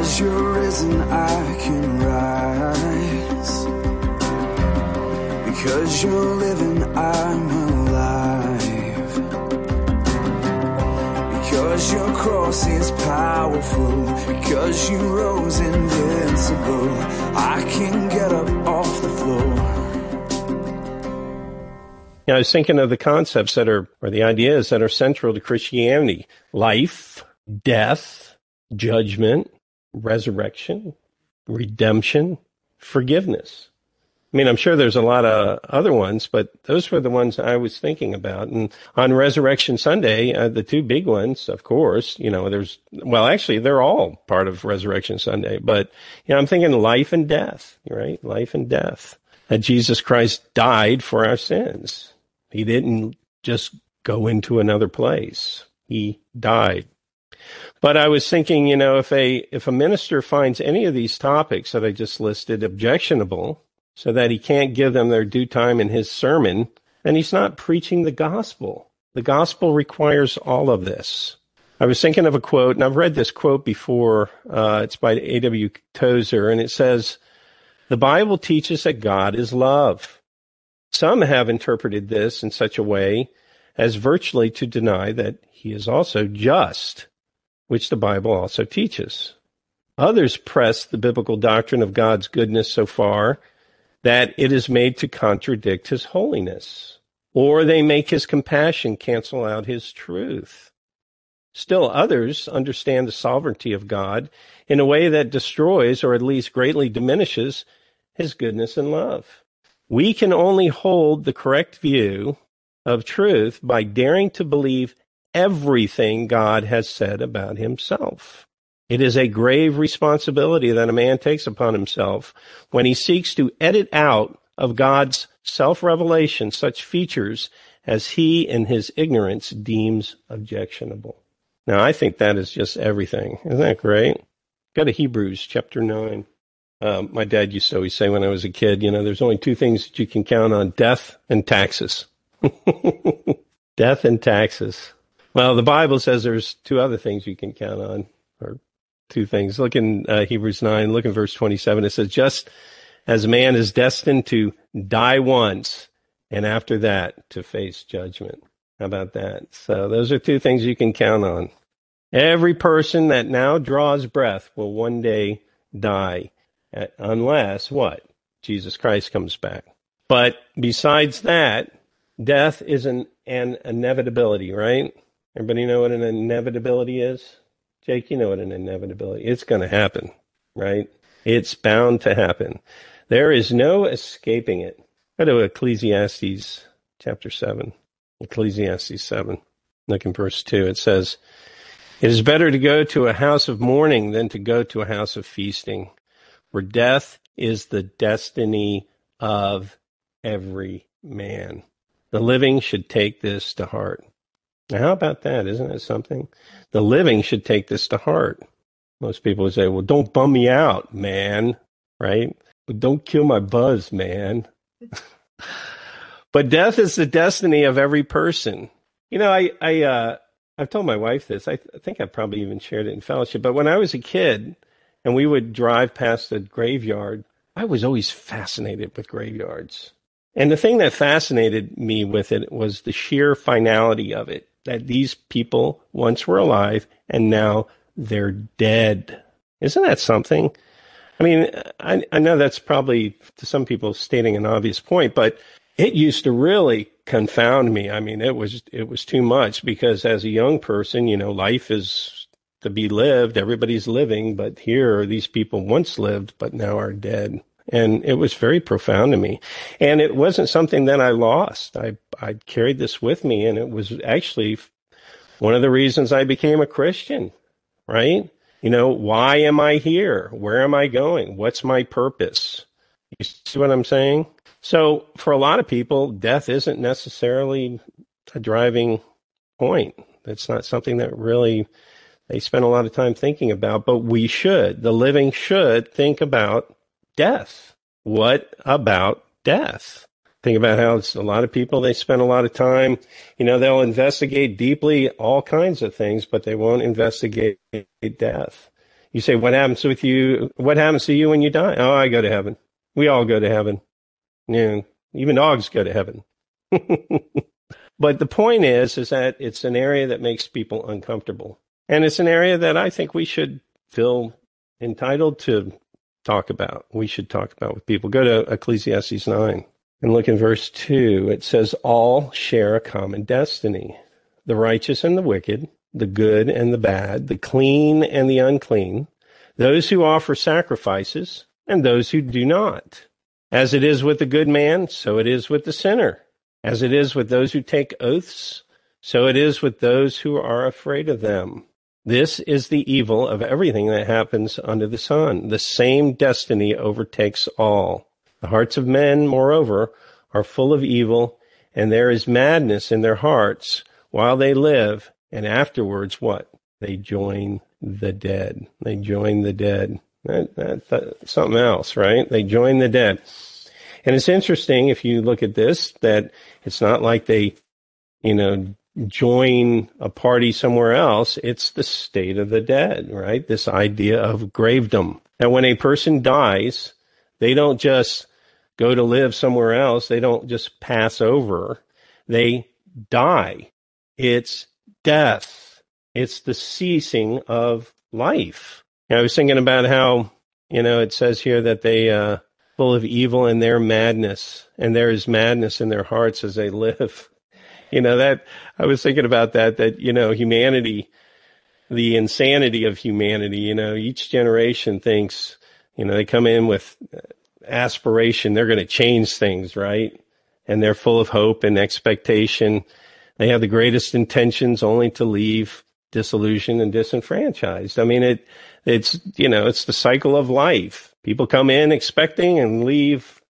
Because you're risen, I can rise. Because you're living, I'm alive. Because your cross is powerful. Because you rose invincible. I can get up off the floor. Know, I was thinking of the concepts that are, or the ideas that are central to Christianity life, death, judgment, resurrection, redemption, forgiveness. I mean, I'm sure there's a lot of other ones, but those were the ones I was thinking about. And on Resurrection Sunday, uh, the two big ones, of course, you know, there's, well, actually, they're all part of Resurrection Sunday, but, you know, I'm thinking life and death, right? Life and death. That Jesus Christ died for our sins. He didn't just go into another place. He died. But I was thinking, you know, if a if a minister finds any of these topics that I just listed objectionable, so that he can't give them their due time in his sermon, then he's not preaching the gospel. The gospel requires all of this. I was thinking of a quote, and I've read this quote before. Uh, it's by A.W. Tozer, and it says, The Bible teaches that God is love. Some have interpreted this in such a way as virtually to deny that he is also just which the Bible also teaches. Others press the biblical doctrine of God's goodness so far that it is made to contradict his holiness, or they make his compassion cancel out his truth. Still others understand the sovereignty of God in a way that destroys or at least greatly diminishes his goodness and love. We can only hold the correct view of truth by daring to believe everything God has said about himself. It is a grave responsibility that a man takes upon himself when he seeks to edit out of God's self revelation such features as he in his ignorance deems objectionable. Now, I think that is just everything. Isn't that great? Go to Hebrews chapter 9. Um, my dad used to always say when I was a kid, you know, there's only two things that you can count on death and taxes. death and taxes. Well, the Bible says there's two other things you can count on, or two things. Look in uh, Hebrews 9, look in verse 27. It says, just as man is destined to die once, and after that to face judgment. How about that? So those are two things you can count on. Every person that now draws breath will one day die, uh, unless what? Jesus Christ comes back. But besides that, death is an, an inevitability, right? Everybody know what an inevitability is? Jake, you know what an inevitability It's going to happen, right? It's bound to happen. There is no escaping it. Go to Ecclesiastes chapter 7. Ecclesiastes 7. Look in verse 2. It says, It is better to go to a house of mourning than to go to a house of feasting, where death is the destiny of every man. The living should take this to heart. Now, how about that? Isn't it something? The living should take this to heart. Most people would say, well, don't bum me out, man, right? But don't kill my buzz, man. but death is the destiny of every person. You know, I, I, uh, I've told my wife this. I, th- I think I probably even shared it in fellowship. But when I was a kid and we would drive past a graveyard, I was always fascinated with graveyards. And the thing that fascinated me with it was the sheer finality of it that these people once were alive and now they're dead. Isn't that something? I mean, I, I know that's probably to some people stating an obvious point, but it used to really confound me. I mean, it was it was too much because as a young person, you know, life is to be lived. Everybody's living, but here these people once lived but now are dead. And it was very profound to me. And it wasn't something that I lost. I, I carried this with me and it was actually one of the reasons I became a Christian, right? You know, why am I here? Where am I going? What's my purpose? You see what I'm saying? So for a lot of people, death isn't necessarily a driving point. It's not something that really they spend a lot of time thinking about, but we should. The living should think about death. What about death? Think about how it's a lot of people, they spend a lot of time, you know, they'll investigate deeply all kinds of things, but they won't investigate death. You say, what happens with you? What happens to you when you die? Oh, I go to heaven. We all go to heaven. Yeah. Even dogs go to heaven. but the point is, is that it's an area that makes people uncomfortable. And it's an area that I think we should feel entitled to talk about. We should talk about with people. Go to Ecclesiastes 9 and look in verse 2. It says, All share a common destiny the righteous and the wicked, the good and the bad, the clean and the unclean, those who offer sacrifices and those who do not. As it is with the good man, so it is with the sinner. As it is with those who take oaths, so it is with those who are afraid of them. This is the evil of everything that happens under the sun. The same destiny overtakes all. The hearts of men, moreover, are full of evil, and there is madness in their hearts while they live, and afterwards what? They join the dead. They join the dead. That, that, that, something else, right? They join the dead. And it's interesting if you look at this that it's not like they, you know, join a party somewhere else. It's the state of the dead, right? This idea of gravedom. That when a person dies, they don't just go to live somewhere else. They don't just pass over. They die. It's death. It's the ceasing of life. I was thinking about how, you know, it says here that they, uh, full of evil in their madness, and there is madness in their hearts as they live. You know, that, I was thinking about that, that, you know, humanity, the insanity of humanity, you know, each generation thinks, you know, they come in with aspiration, they're going to change things, right? And they're full of hope and expectation. They have the greatest intentions only to leave disillusioned and disenfranchised. I mean, it, it's, you know, it's the cycle of life. People come in expecting and leave,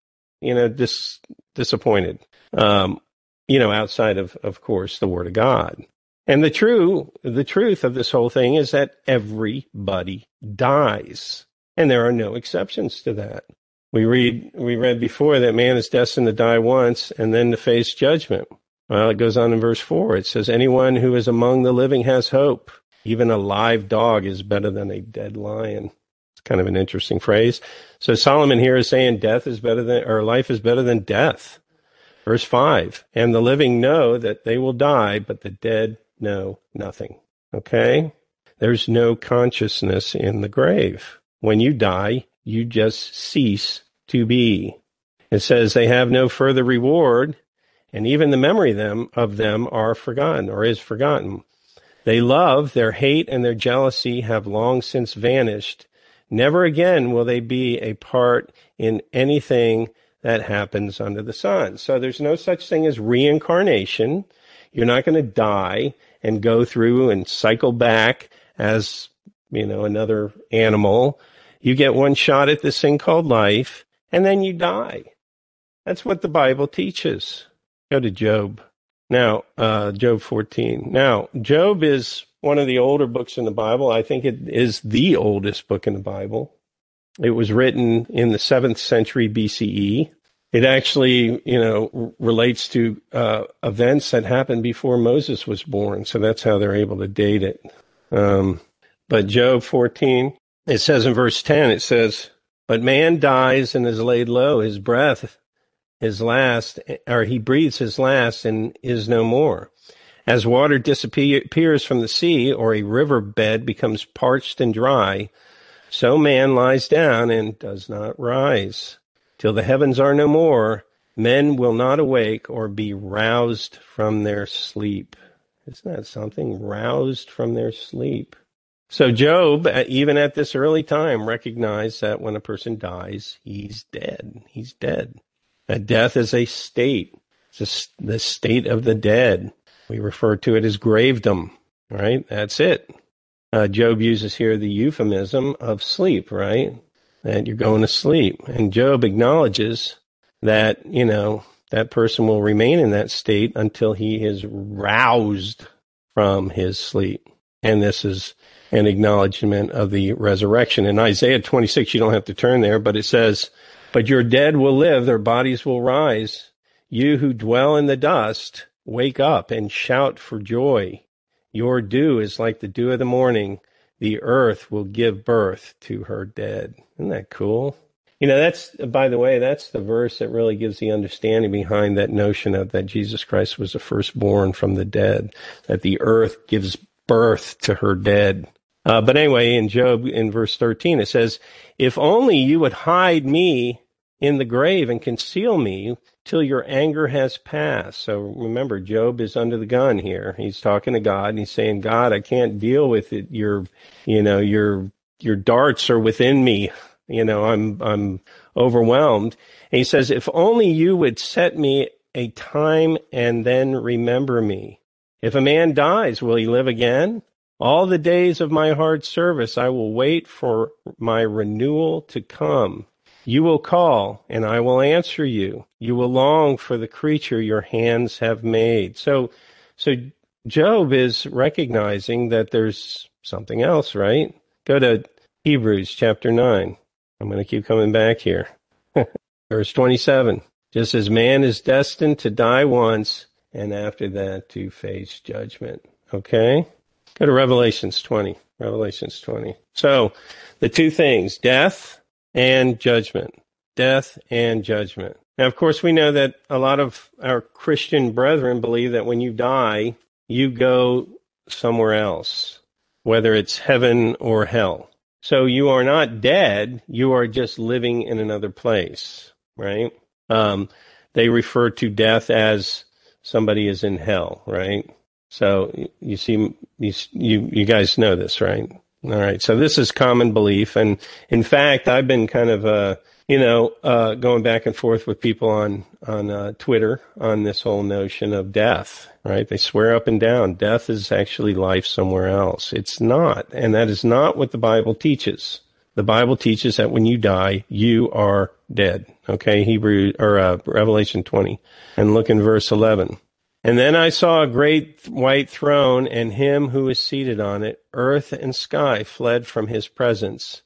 you know, dis, disappointed. Um, you know, outside of, of course, the word of God. And the true, the truth of this whole thing is that everybody dies. And there are no exceptions to that. We read, we read before that man is destined to die once and then to face judgment. Well, it goes on in verse four. It says, anyone who is among the living has hope. Even a live dog is better than a dead lion. It's kind of an interesting phrase. So Solomon here is saying death is better than, or life is better than death. Verse five, and the living know that they will die, but the dead know nothing. Okay? There's no consciousness in the grave. When you die, you just cease to be. It says they have no further reward, and even the memory them, of them are forgotten or is forgotten. They love, their hate, and their jealousy have long since vanished. Never again will they be a part in anything that happens under the sun. So there's no such thing as reincarnation. You're not going to die and go through and cycle back as, you know, another animal. You get one shot at this thing called life and then you die. That's what the Bible teaches. Go to Job. Now, uh, Job 14. Now, Job is one of the older books in the Bible. I think it is the oldest book in the Bible. It was written in the seventh century BCE. It actually, you know, relates to uh, events that happened before Moses was born. So that's how they're able to date it. Um, but Job 14, it says in verse 10, it says, But man dies and is laid low. His breath his last, or he breathes his last and is no more. As water disappears from the sea, or a river bed becomes parched and dry, so man lies down and does not rise. Till the heavens are no more, men will not awake or be roused from their sleep. Isn't that something? Roused from their sleep. So Job, uh, even at this early time, recognized that when a person dies, he's dead. He's dead. That death is a state. It's the state of the dead. We refer to it as gravedom, right? That's it. Uh, Job uses here the euphemism of sleep, right? That you're going to sleep. And Job acknowledges that, you know, that person will remain in that state until he is roused from his sleep. And this is an acknowledgement of the resurrection. In Isaiah 26, you don't have to turn there, but it says, but your dead will live, their bodies will rise. You who dwell in the dust, wake up and shout for joy. Your dew is like the dew of the morning, the earth will give birth to her dead. Isn't that cool? You know, that's, by the way, that's the verse that really gives the understanding behind that notion of that Jesus Christ was the firstborn from the dead, that the earth gives birth to her dead. Uh, but anyway, in Job, in verse 13, it says, If only you would hide me in the grave and conceal me till your anger has passed. So remember, Job is under the gun here. He's talking to God and he's saying, God, I can't deal with it. Your, you know, your, your darts are within me. You know, I'm, I'm overwhelmed. And he says, if only you would set me a time and then remember me. If a man dies, will he live again? All the days of my hard service, I will wait for my renewal to come. You will call, and I will answer you. You will long for the creature your hands have made. So, so Job is recognizing that there's something else, right? Go to Hebrews chapter 9. I'm going to keep coming back here. Verse 27. Just as man is destined to die once, and after that to face judgment. Okay? Go to Revelations 20. Revelations 20. So, the two things, death and judgment. Death and judgment. Now, of course, we know that a lot of our Christian brethren believe that when you die, you go somewhere else, whether it's heaven or hell. So you are not dead, you are just living in another place, right? Um, they refer to death as somebody is in hell, right? So you see, you, you guys know this, right? All right. So this is common belief. And in fact, I've been kind of, uh, you know, uh, going back and forth with people on, on, uh, Twitter on this whole notion of death, right? They swear up and down death is actually life somewhere else. It's not. And that is not what the Bible teaches. The Bible teaches that when you die, you are dead. Okay. Hebrew or, uh, Revelation 20 and look in verse 11. And then I saw a great white throne and him who was seated on it. Earth and sky fled from his presence,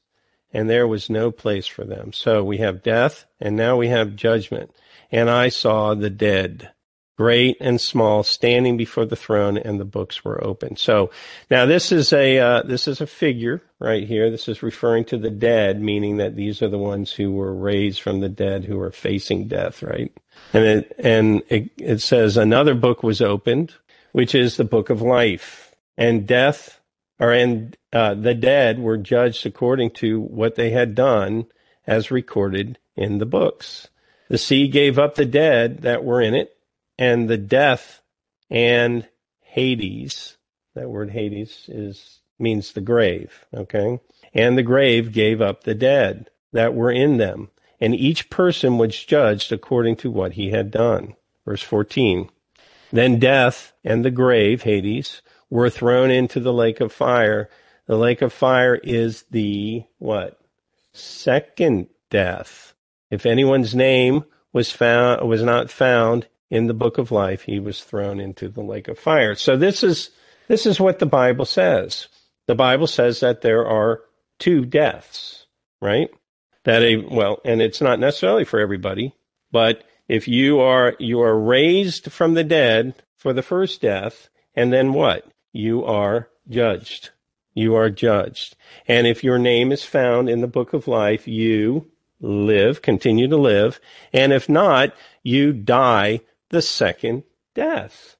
and there was no place for them. So we have death, and now we have judgment. And I saw the dead great and small, standing before the throne, and the books were open. So now this is a uh, this is a figure right here. This is referring to the dead, meaning that these are the ones who were raised from the dead, who are facing death, right? And it and it, it says another book was opened, which is the book of life, and death, or and uh, the dead were judged according to what they had done, as recorded in the books. The sea gave up the dead that were in it and the death and Hades. That word Hades is means the grave, okay? And the grave gave up the dead that were in them, and each person was judged according to what he had done. Verse 14. Then death and the grave, Hades, were thrown into the lake of fire. The lake of fire is the what? Second death. If anyone's name was found was not found in the book of life, he was thrown into the lake of fire. So this is this is what the Bible says. The Bible says that there are two deaths, right? That a well, and it's not necessarily for everybody, but if you are you are raised from the dead for the first death, and then what? You are judged. You are judged. And if your name is found in the book of life, you live, continue to live. And if not, you die the second death.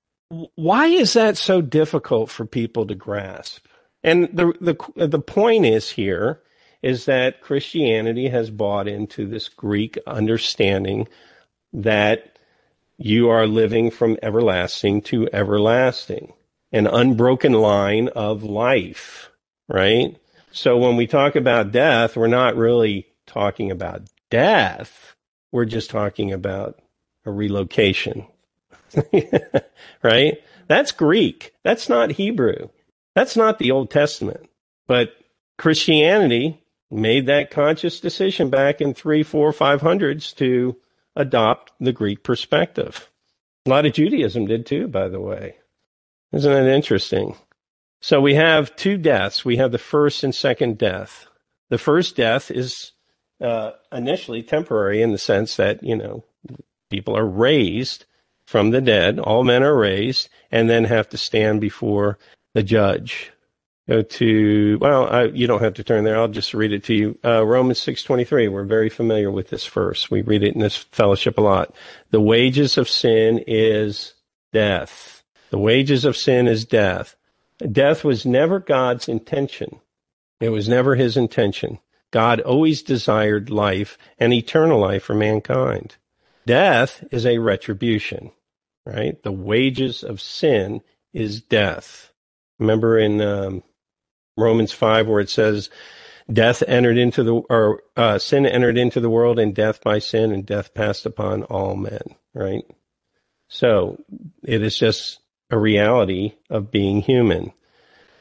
Why is that so difficult for people to grasp? And the the the point is here is that Christianity has bought into this Greek understanding that you are living from everlasting to everlasting, an unbroken line of life, right? So when we talk about death, we're not really talking about death. We're just talking about a relocation. right? That's Greek. That's not Hebrew. That's not the Old Testament. But Christianity made that conscious decision back in three, four, five hundreds to adopt the Greek perspective. A lot of Judaism did too, by the way. Isn't that interesting? So we have two deaths. We have the first and second death. The first death is uh, initially temporary in the sense that, you know, people are raised from the dead, all men are raised, and then have to stand before the judge. Go to well, I, you don't have to turn there. I'll just read it to you. Uh, Romans six twenty three. We're very familiar with this verse. We read it in this fellowship a lot. The wages of sin is death. The wages of sin is death. Death was never God's intention. It was never His intention. God always desired life and eternal life for mankind. Death is a retribution, right? The wages of sin is death. Remember in um, Romans 5 where it says, death entered into the, or uh, sin entered into the world and death by sin and death passed upon all men, right? So it is just a reality of being human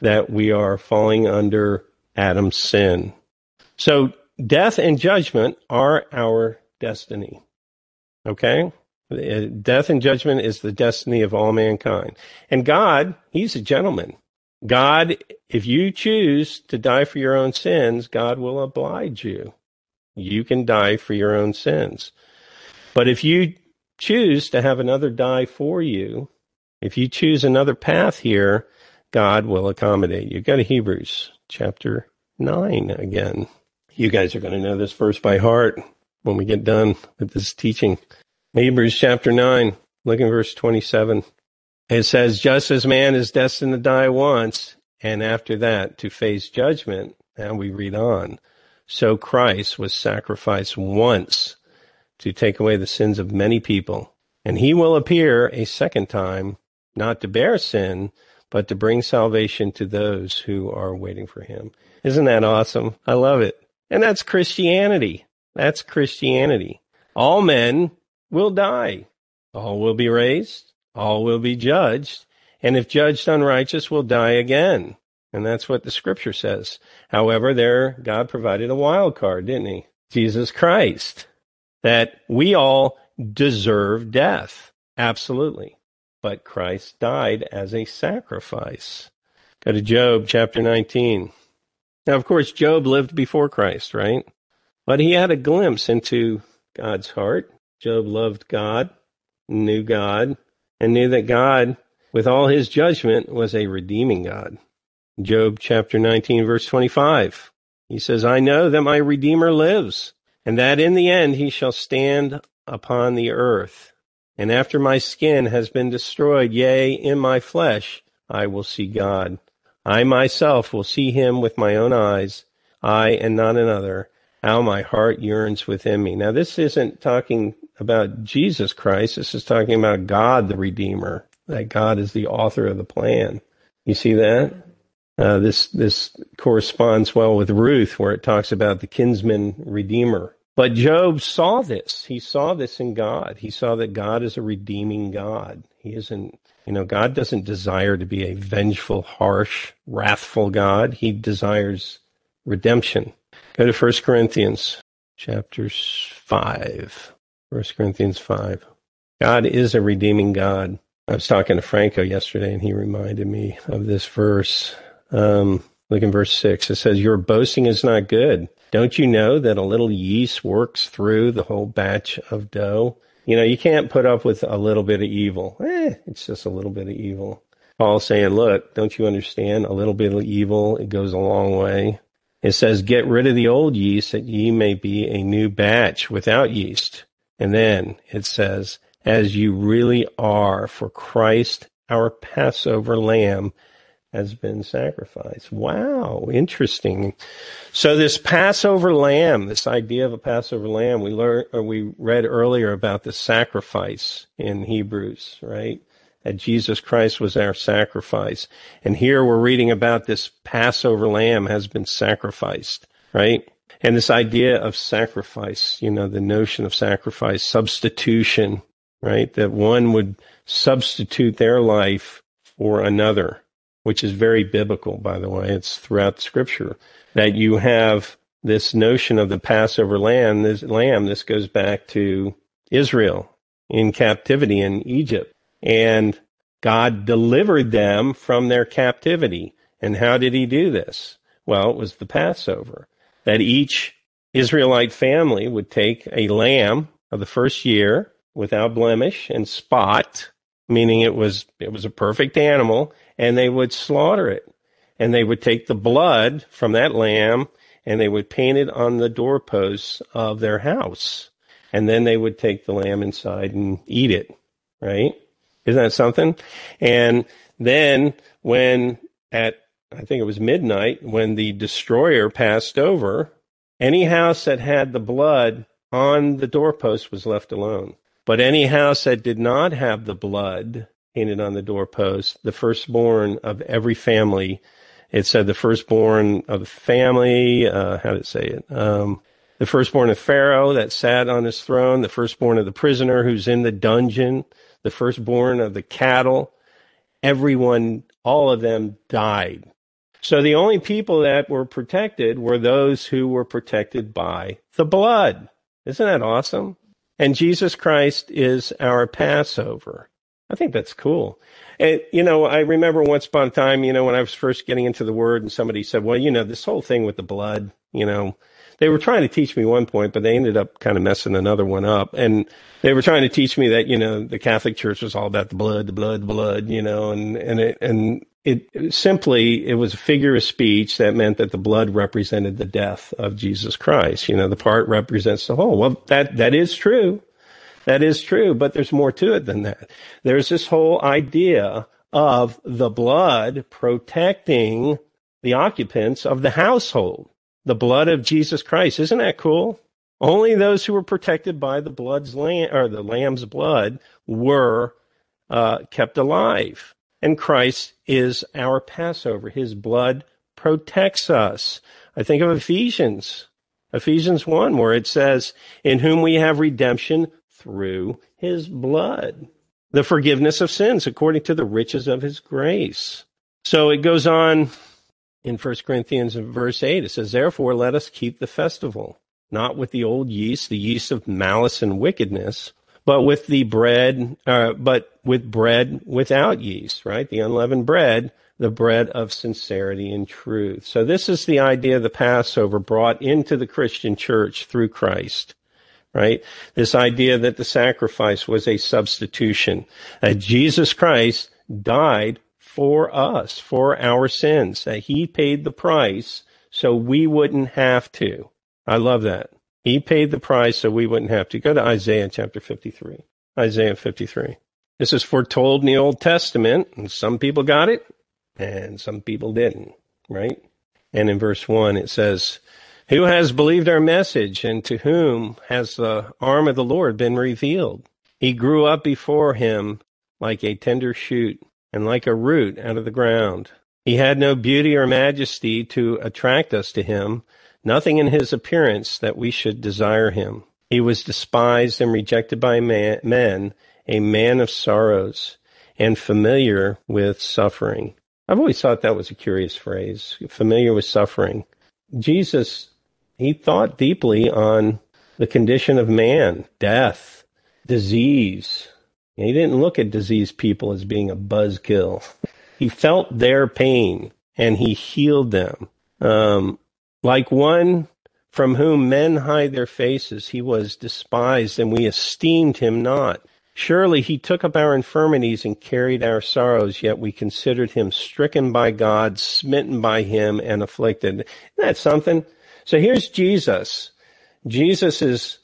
that we are falling under Adam's sin. So death and judgment are our destiny. Okay? Uh, death and judgment is the destiny of all mankind. And God, He's a gentleman. God, if you choose to die for your own sins, God will oblige you. You can die for your own sins. But if you choose to have another die for you, if you choose another path here, God will accommodate you. Go to Hebrews chapter 9 again. You guys are going to know this verse by heart when we get done with this teaching. Hebrews chapter 9, look in verse 27. It says, just as man is destined to die once, and after that to face judgment, and we read on, so Christ was sacrificed once to take away the sins of many people. And he will appear a second time, not to bear sin, but to bring salvation to those who are waiting for him. Isn't that awesome? I love it. And that's Christianity. That's Christianity. All men will die. All will be raised all will be judged, and if judged unrighteous, will die again. And that's what the scripture says. However, there, God provided a wild card, didn't he? Jesus Christ. That we all deserve death. Absolutely. But Christ died as a sacrifice. Go to Job chapter 19. Now, of course, Job lived before Christ, right? But he had a glimpse into God's heart. Job loved God, knew God, and knew that God, with all his judgment, was a redeeming God. Job chapter 19, verse 25. He says, I know that my Redeemer lives, and that in the end he shall stand upon the earth. And after my skin has been destroyed, yea, in my flesh, I will see God. I myself will see him with my own eyes, I and not another. How my heart yearns within me. Now, this isn't talking about Jesus Christ. This is talking about God, the Redeemer. That God is the author of the plan. You see that? Uh, this this corresponds well with Ruth, where it talks about the kinsman redeemer. But Job saw this. He saw this in God. He saw that God is a redeeming God. He isn't, you know, God doesn't desire to be a vengeful, harsh, wrathful God. He desires redemption. Go to 1 Corinthians chapter 5. 1 Corinthians 5. God is a redeeming God. I was talking to Franco yesterday and he reminded me of this verse. Um, look in verse 6. It says, Your boasting is not good. Don't you know that a little yeast works through the whole batch of dough? You know, you can't put up with a little bit of evil. Eh, it's just a little bit of evil. Paul's saying, Look, don't you understand? A little bit of evil, it goes a long way. It says, Get rid of the old yeast that ye may be a new batch without yeast and then it says, as you really are, for Christ, our Passover lamb, has been sacrificed. Wow, interesting. So this Passover lamb, this idea of a Passover lamb, we learned or we read earlier about the sacrifice in Hebrews, right? That Jesus Christ was our sacrifice. And here we're reading about this Passover lamb has been sacrificed, right? And this idea of sacrifice, you know, the notion of sacrifice, substitution, right? That one would substitute their life for another, which is very biblical, by the way. It's throughout scripture that you have this notion of the Passover lamb. This lamb, this goes back to Israel in captivity in Egypt. And God delivered them from their captivity. And how did he do this? Well, it was the Passover that each Israelite family would take a lamb of the first year without blemish and spot, meaning it was it was a perfect animal, and they would slaughter it. and they would take the blood from that lamb and they would paint it on the doorposts of their house. And then they would take the lamb inside and eat it, right? Isn't that something? And then when at, I think it was midnight, when the destroyer passed over, any house that had the blood on the doorpost was left alone. But any house that did not have the blood painted on the doorpost, the firstborn of every family, it said the firstborn of the family, uh, how did it say it? Um, the firstborn of Pharaoh that sat on his throne, the firstborn of the prisoner who's in the dungeon, the firstborn of the cattle, everyone, all of them died. So the only people that were protected were those who were protected by the blood. Isn't that awesome? And Jesus Christ is our Passover. I think that's cool. And, you know, I remember once upon a time, you know, when I was first getting into the word and somebody said, well, you know, this whole thing with the blood, you know, they were trying to teach me one point, but they ended up kind of messing another one up. And they were trying to teach me that, you know, the Catholic Church was all about the blood, the blood, the blood, you know, and, and it, and it simply, it was a figure of speech that meant that the blood represented the death of Jesus Christ. You know, the part represents the whole. Well, that, that is true. That is true, but there's more to it than that. There's this whole idea of the blood protecting the occupants of the household the blood of Jesus Christ. Isn't that cool? Only those who were protected by the blood's lamb or the lamb's blood were uh, kept alive. And Christ is our Passover. His blood protects us. I think of Ephesians, Ephesians 1, where it says, In whom we have redemption through his blood, the forgiveness of sins according to the riches of his grace. So it goes on in 1 Corinthians verse 8, it says, Therefore let us keep the festival, not with the old yeast, the yeast of malice and wickedness, but with the bread, uh, but with bread without yeast, right? The unleavened bread, the bread of sincerity and truth. So this is the idea of the Passover brought into the Christian church through Christ right? This idea that the sacrifice was a substitution, that Jesus Christ died for us, for our sins, that he paid the price so we wouldn't have to. I love that. He paid the price so we wouldn't have to. Go to Isaiah chapter 53. Isaiah 53. This is foretold in the Old Testament, and some people got it, and some people didn't, right? And in verse 1, it says, Who has believed our message, and to whom has the arm of the Lord been revealed? He grew up before him like a tender shoot and like a root out of the ground. He had no beauty or majesty to attract us to him, nothing in his appearance that we should desire him. He was despised and rejected by man, men, a man of sorrows, and familiar with suffering. I've always thought that was a curious phrase, familiar with suffering. Jesus, he thought deeply on the condition of man, death, disease, he didn't look at diseased people as being a buzzkill. He felt their pain and he healed them. Um, like one from whom men hide their faces, he was despised and we esteemed him not. Surely he took up our infirmities and carried our sorrows, yet we considered him stricken by God, smitten by him, and afflicted. Isn't that something? So here's Jesus. Jesus is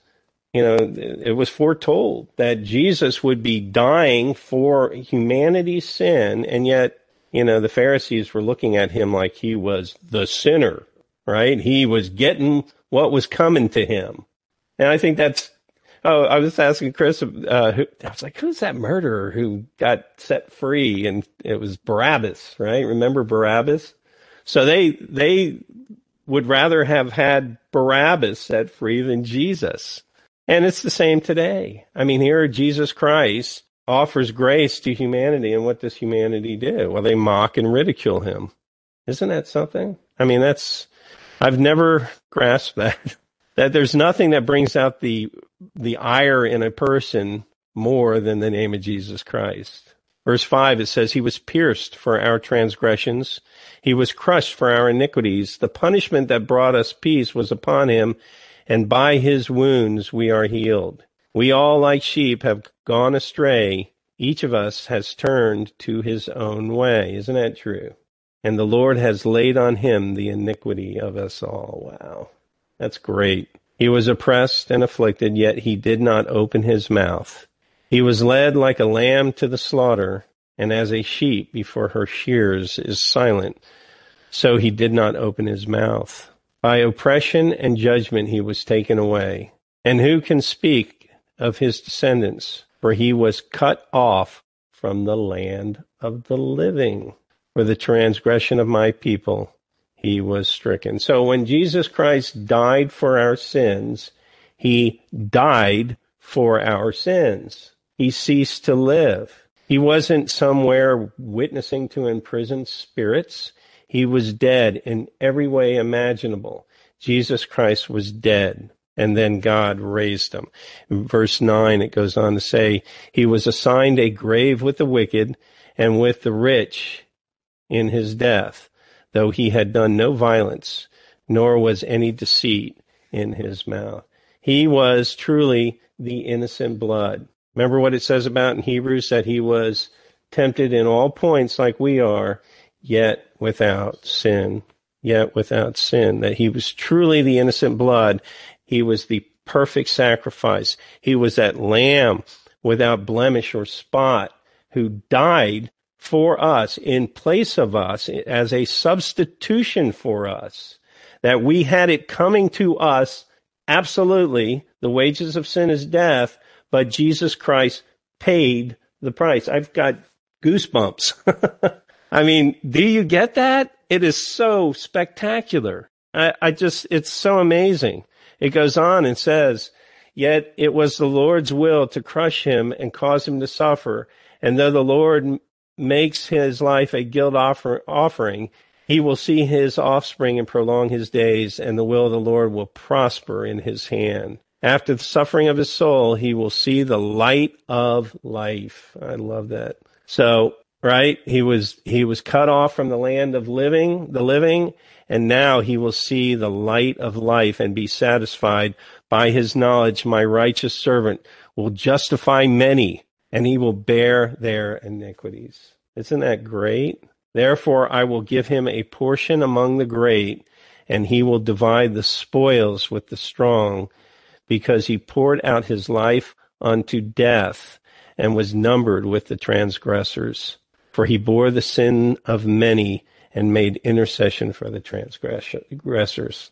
you know, it was foretold that Jesus would be dying for humanity's sin, and yet, you know, the Pharisees were looking at him like he was the sinner, right? He was getting what was coming to him. And I think that's, oh, I was asking Chris, uh, who, I was like, who's that murderer who got set free? And it was Barabbas, right? Remember Barabbas? So they, they would rather have had Barabbas set free than Jesus. And it's the same today. I mean, here Jesus Christ offers grace to humanity, and what does humanity do? Well, they mock and ridicule him. Isn't that something? I mean, that's, I've never grasped that. that there's nothing that brings out the, the ire in a person more than the name of Jesus Christ. Verse 5, it says, He was pierced for our transgressions. He was crushed for our iniquities. The punishment that brought us peace was upon him, and by his wounds we are healed. We all, like sheep, have gone astray. Each of us has turned to his own way. Isn't that true? and the Lord has laid on him the iniquity of us all. Wow. That's great. He was oppressed and afflicted, yet he did not open his mouth. He was led like a lamb to the slaughter, and as a sheep before her shears is silent, so he did not open his mouth. By oppression and judgment he was taken away. And who can speak of his descendants? For he was cut off from the land of the living. For the transgression of my people he was stricken. So when Jesus Christ died for our sins, he died for our sins. He ceased to live. He wasn't somewhere witnessing to imprisoned spirits. He was dead in every way imaginable. Jesus Christ was dead, and then God raised him. In verse 9, it goes on to say, He was assigned a grave with the wicked and with the rich in his death, though he had done no violence, nor was any deceit in his mouth. He was truly the innocent blood. Remember what it says about in Hebrews that he was tempted in all points like we are, yet without sin, yet without sin, that he was truly the innocent blood. He was the perfect sacrifice. He was that lamb without blemish or spot who died for us in place of us as a substitution for us, that we had it coming to us absolutely. The wages of sin is death, but Jesus Christ paid the price. I've got goosebumps. I mean, do you get that? It is so spectacular. I, I just, it's so amazing. It goes on and says, Yet it was the Lord's will to crush him and cause him to suffer. And though the Lord makes his life a guilt offer, offering, he will see his offspring and prolong his days, and the will of the Lord will prosper in his hand. After the suffering of his soul, he will see the light of life. I love that. So right? He was he was cut off from the land of living, the living, and now he will see the light of life and be satisfied by his knowledge. My righteous servant will justify many, and he will bear their iniquities. Isn't that great? Therefore, I will give him a portion among the great, and he will divide the spoils with the strong, because he poured out his life unto death and was numbered with the transgressors for he bore the sin of many and made intercession for the transgressors.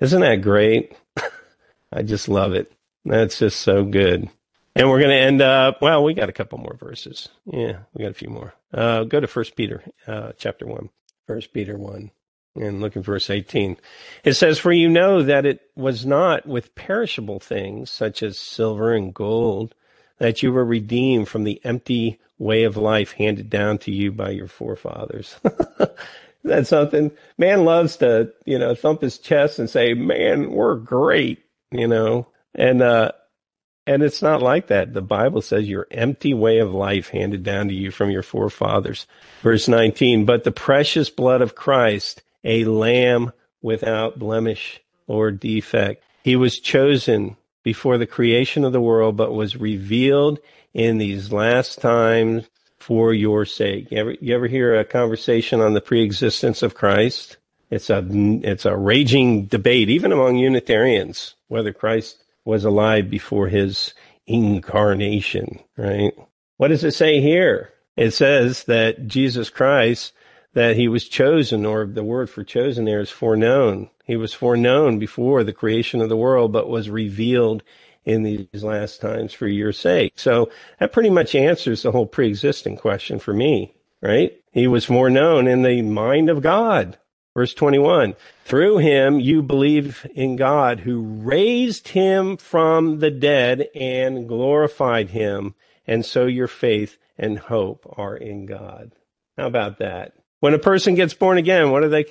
Isn't that great? I just love it. That's just so good. And we're going to end up, well, we got a couple more verses. Yeah, we got a few more. Uh, go to First Peter, uh, chapter 1. First Peter 1 and look at verse 18. It says, For you know that it was not with perishable things such as silver and gold that you were redeemed from the empty way of life handed down to you by your forefathers. That's something man loves to, you know, thump his chest and say, "Man, we're great," you know. And uh and it's not like that. The Bible says your empty way of life handed down to you from your forefathers. Verse 19, but the precious blood of Christ, a lamb without blemish or defect. He was chosen before the creation of the world, but was revealed in these last times for your sake. You ever, you ever hear a conversation on the preexistence of Christ? It's a, it's a raging debate, even among Unitarians, whether Christ was alive before his incarnation, right? What does it say here? It says that Jesus Christ, that he was chosen, or the word for chosen there is foreknown. He was foreknown before the creation of the world, but was revealed in these last times for your sake. So that pretty much answers the whole pre-existing question for me, right? He was foreknown in the mind of God. Verse 21, through him you believe in God who raised him from the dead and glorified him. And so your faith and hope are in God. How about that? When a person gets born again, what do they,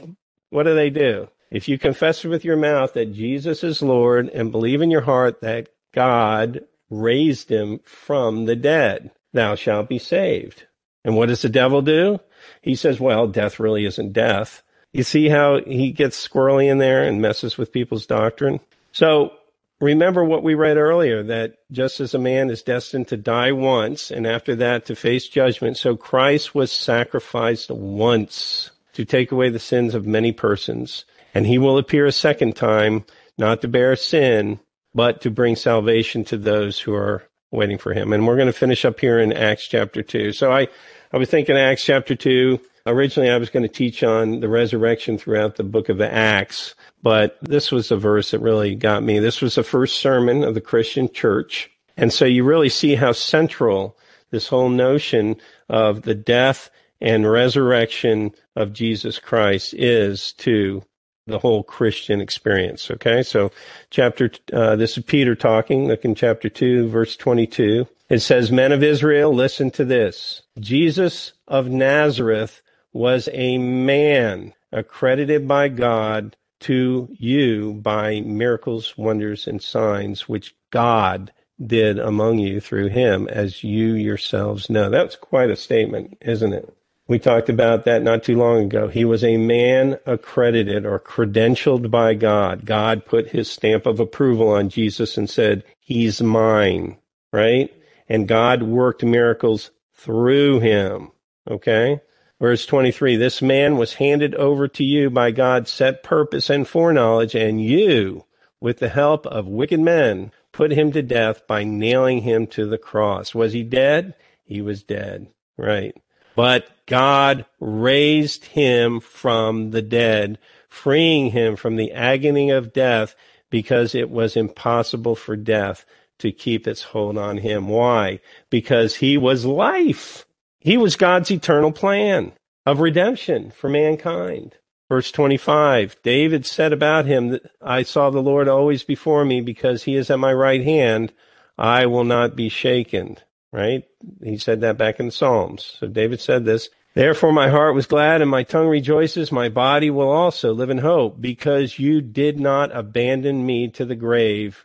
what do they do? If you confess with your mouth that Jesus is Lord and believe in your heart that God raised him from the dead, thou shalt be saved. And what does the devil do? He says, well, death really isn't death. You see how he gets squirrely in there and messes with people's doctrine? So remember what we read earlier that just as a man is destined to die once and after that to face judgment, so Christ was sacrificed once to take away the sins of many persons. And he will appear a second time, not to bear sin, but to bring salvation to those who are waiting for him. And we're going to finish up here in Acts chapter 2. So I, I was thinking Acts chapter 2. Originally, I was going to teach on the resurrection throughout the book of Acts, but this was the verse that really got me. This was the first sermon of the Christian church. And so you really see how central this whole notion of the death and resurrection of Jesus Christ is to the whole Christian experience. Okay, so chapter uh, this is Peter talking. Look in chapter two, verse twenty-two. It says, "Men of Israel, listen to this: Jesus of Nazareth was a man accredited by God to you by miracles, wonders, and signs which God." Did among you through him, as you yourselves know. That's quite a statement, isn't it? We talked about that not too long ago. He was a man accredited or credentialed by God. God put his stamp of approval on Jesus and said, He's mine, right? And God worked miracles through him. Okay? Verse 23 This man was handed over to you by God's set purpose and foreknowledge, and you, with the help of wicked men, put him to death by nailing him to the cross. Was he dead? He was dead. Right. But God raised him from the dead, freeing him from the agony of death because it was impossible for death to keep its hold on him. Why? Because he was life. He was God's eternal plan of redemption for mankind. Verse 25, David said about him, I saw the Lord always before me because he is at my right hand. I will not be shaken right? He said that back in the Psalms. So David said this. Therefore my heart was glad and my tongue rejoices. My body will also live in hope because you did not abandon me to the grave,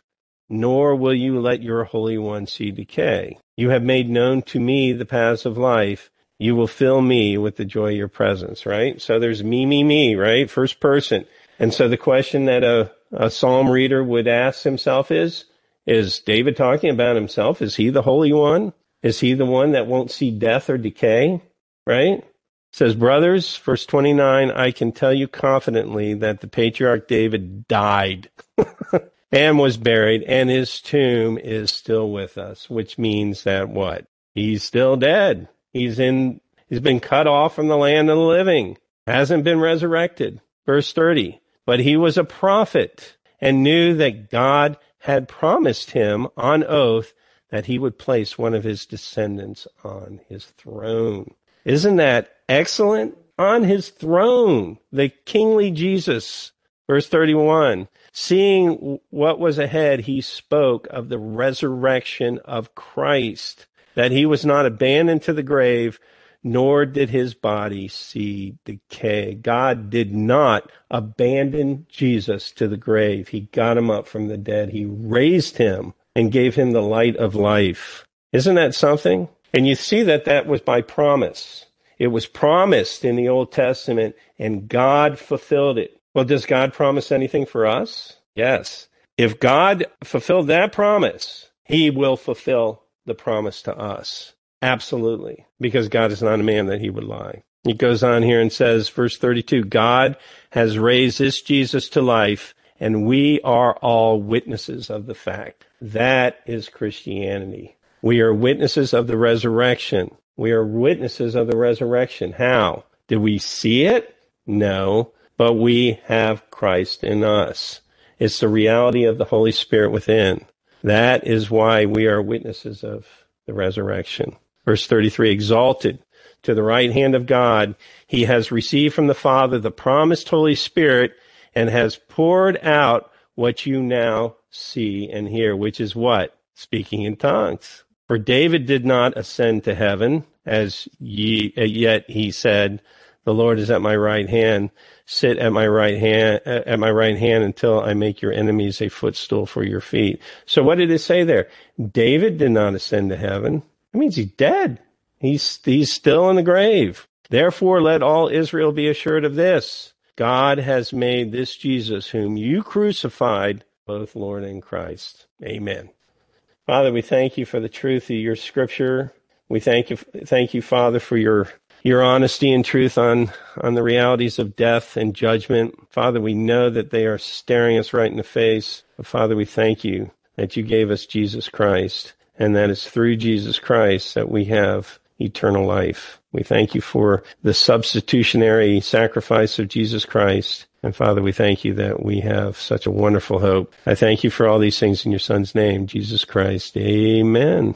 nor will you let your Holy One see decay. You have made known to me the paths of life. You will fill me with the joy of your presence, right? So there's me, me, me, right? First person. And so the question that a, a psalm reader would ask himself is, is David talking about himself? Is he the Holy One? Is he the one that won't see death or decay? Right? Says, brothers, verse 29, I can tell you confidently that the patriarch David died and was buried and his tomb is still with us, which means that what? He's still dead. He's in, he's been cut off from the land of the living, hasn't been resurrected. Verse 30, but he was a prophet and knew that God had promised him on oath that he would place one of his descendants on his throne. Isn't that excellent? On his throne, the kingly Jesus. Verse 31 Seeing what was ahead, he spoke of the resurrection of Christ, that he was not abandoned to the grave, nor did his body see decay. God did not abandon Jesus to the grave. He got him up from the dead. He raised him and gave him the light of life. Isn't that something? And you see that that was by promise. It was promised in the Old Testament and God fulfilled it. Well, does God promise anything for us? Yes. If God fulfilled that promise, he will fulfill the promise to us. Absolutely. Because God is not a man that he would lie. He goes on here and says, verse 32, God has raised this Jesus to life and we are all witnesses of the fact. That is Christianity. We are witnesses of the resurrection. We are witnesses of the resurrection. How? Did we see it? No, but we have Christ in us. It's the reality of the Holy Spirit within. That is why we are witnesses of the resurrection. Verse 33 Exalted to the right hand of God, he has received from the Father the promised Holy Spirit and has poured out what you now see and hear, which is what? Speaking in tongues. For David did not ascend to heaven, as ye, yet he said, the Lord is at my right hand. Sit at my right hand, at my right hand until I make your enemies a footstool for your feet. So what did it say there? David did not ascend to heaven. That means he's dead. He's, he's still in the grave. Therefore, let all Israel be assured of this. God has made this Jesus, whom you crucified, both Lord and Christ. Amen. Father, we thank you for the truth of your scripture. We thank you, thank you, Father, for your your honesty and truth on, on the realities of death and judgment. Father, we know that they are staring us right in the face. But Father, we thank you that you gave us Jesus Christ and that it's through Jesus Christ that we have eternal life. We thank you for the substitutionary sacrifice of Jesus Christ. And Father, we thank you that we have such a wonderful hope. I thank you for all these things in your Son's name, Jesus Christ. Amen.